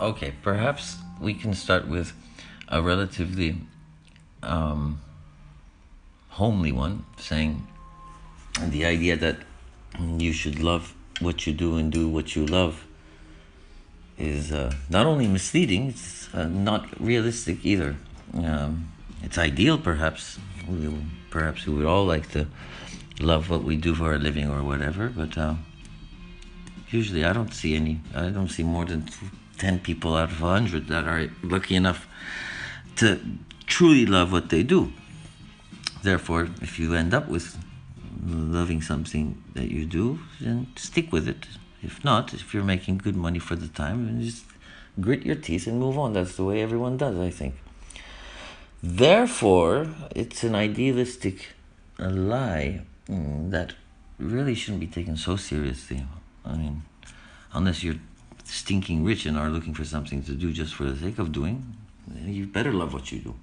Okay, perhaps we can start with a relatively um, homely one, saying the idea that you should love what you do and do what you love is uh, not only misleading, it's uh, not realistic either. Um, it's ideal, perhaps. We, perhaps we would all like to love what we do for a living or whatever, but uh, usually I don't see any. I don't see more than ten people out of a hundred that are lucky enough to truly love what they do. Therefore, if you end up with loving something that you do, then stick with it. If not, if you're making good money for the time, then just grit your teeth and move on. That's the way everyone does, I think. Therefore, it's an idealistic lie mm, that really shouldn't be taken so seriously. I mean, unless you're stinking rich and are looking for something to do just for the sake of doing, you better love what you do.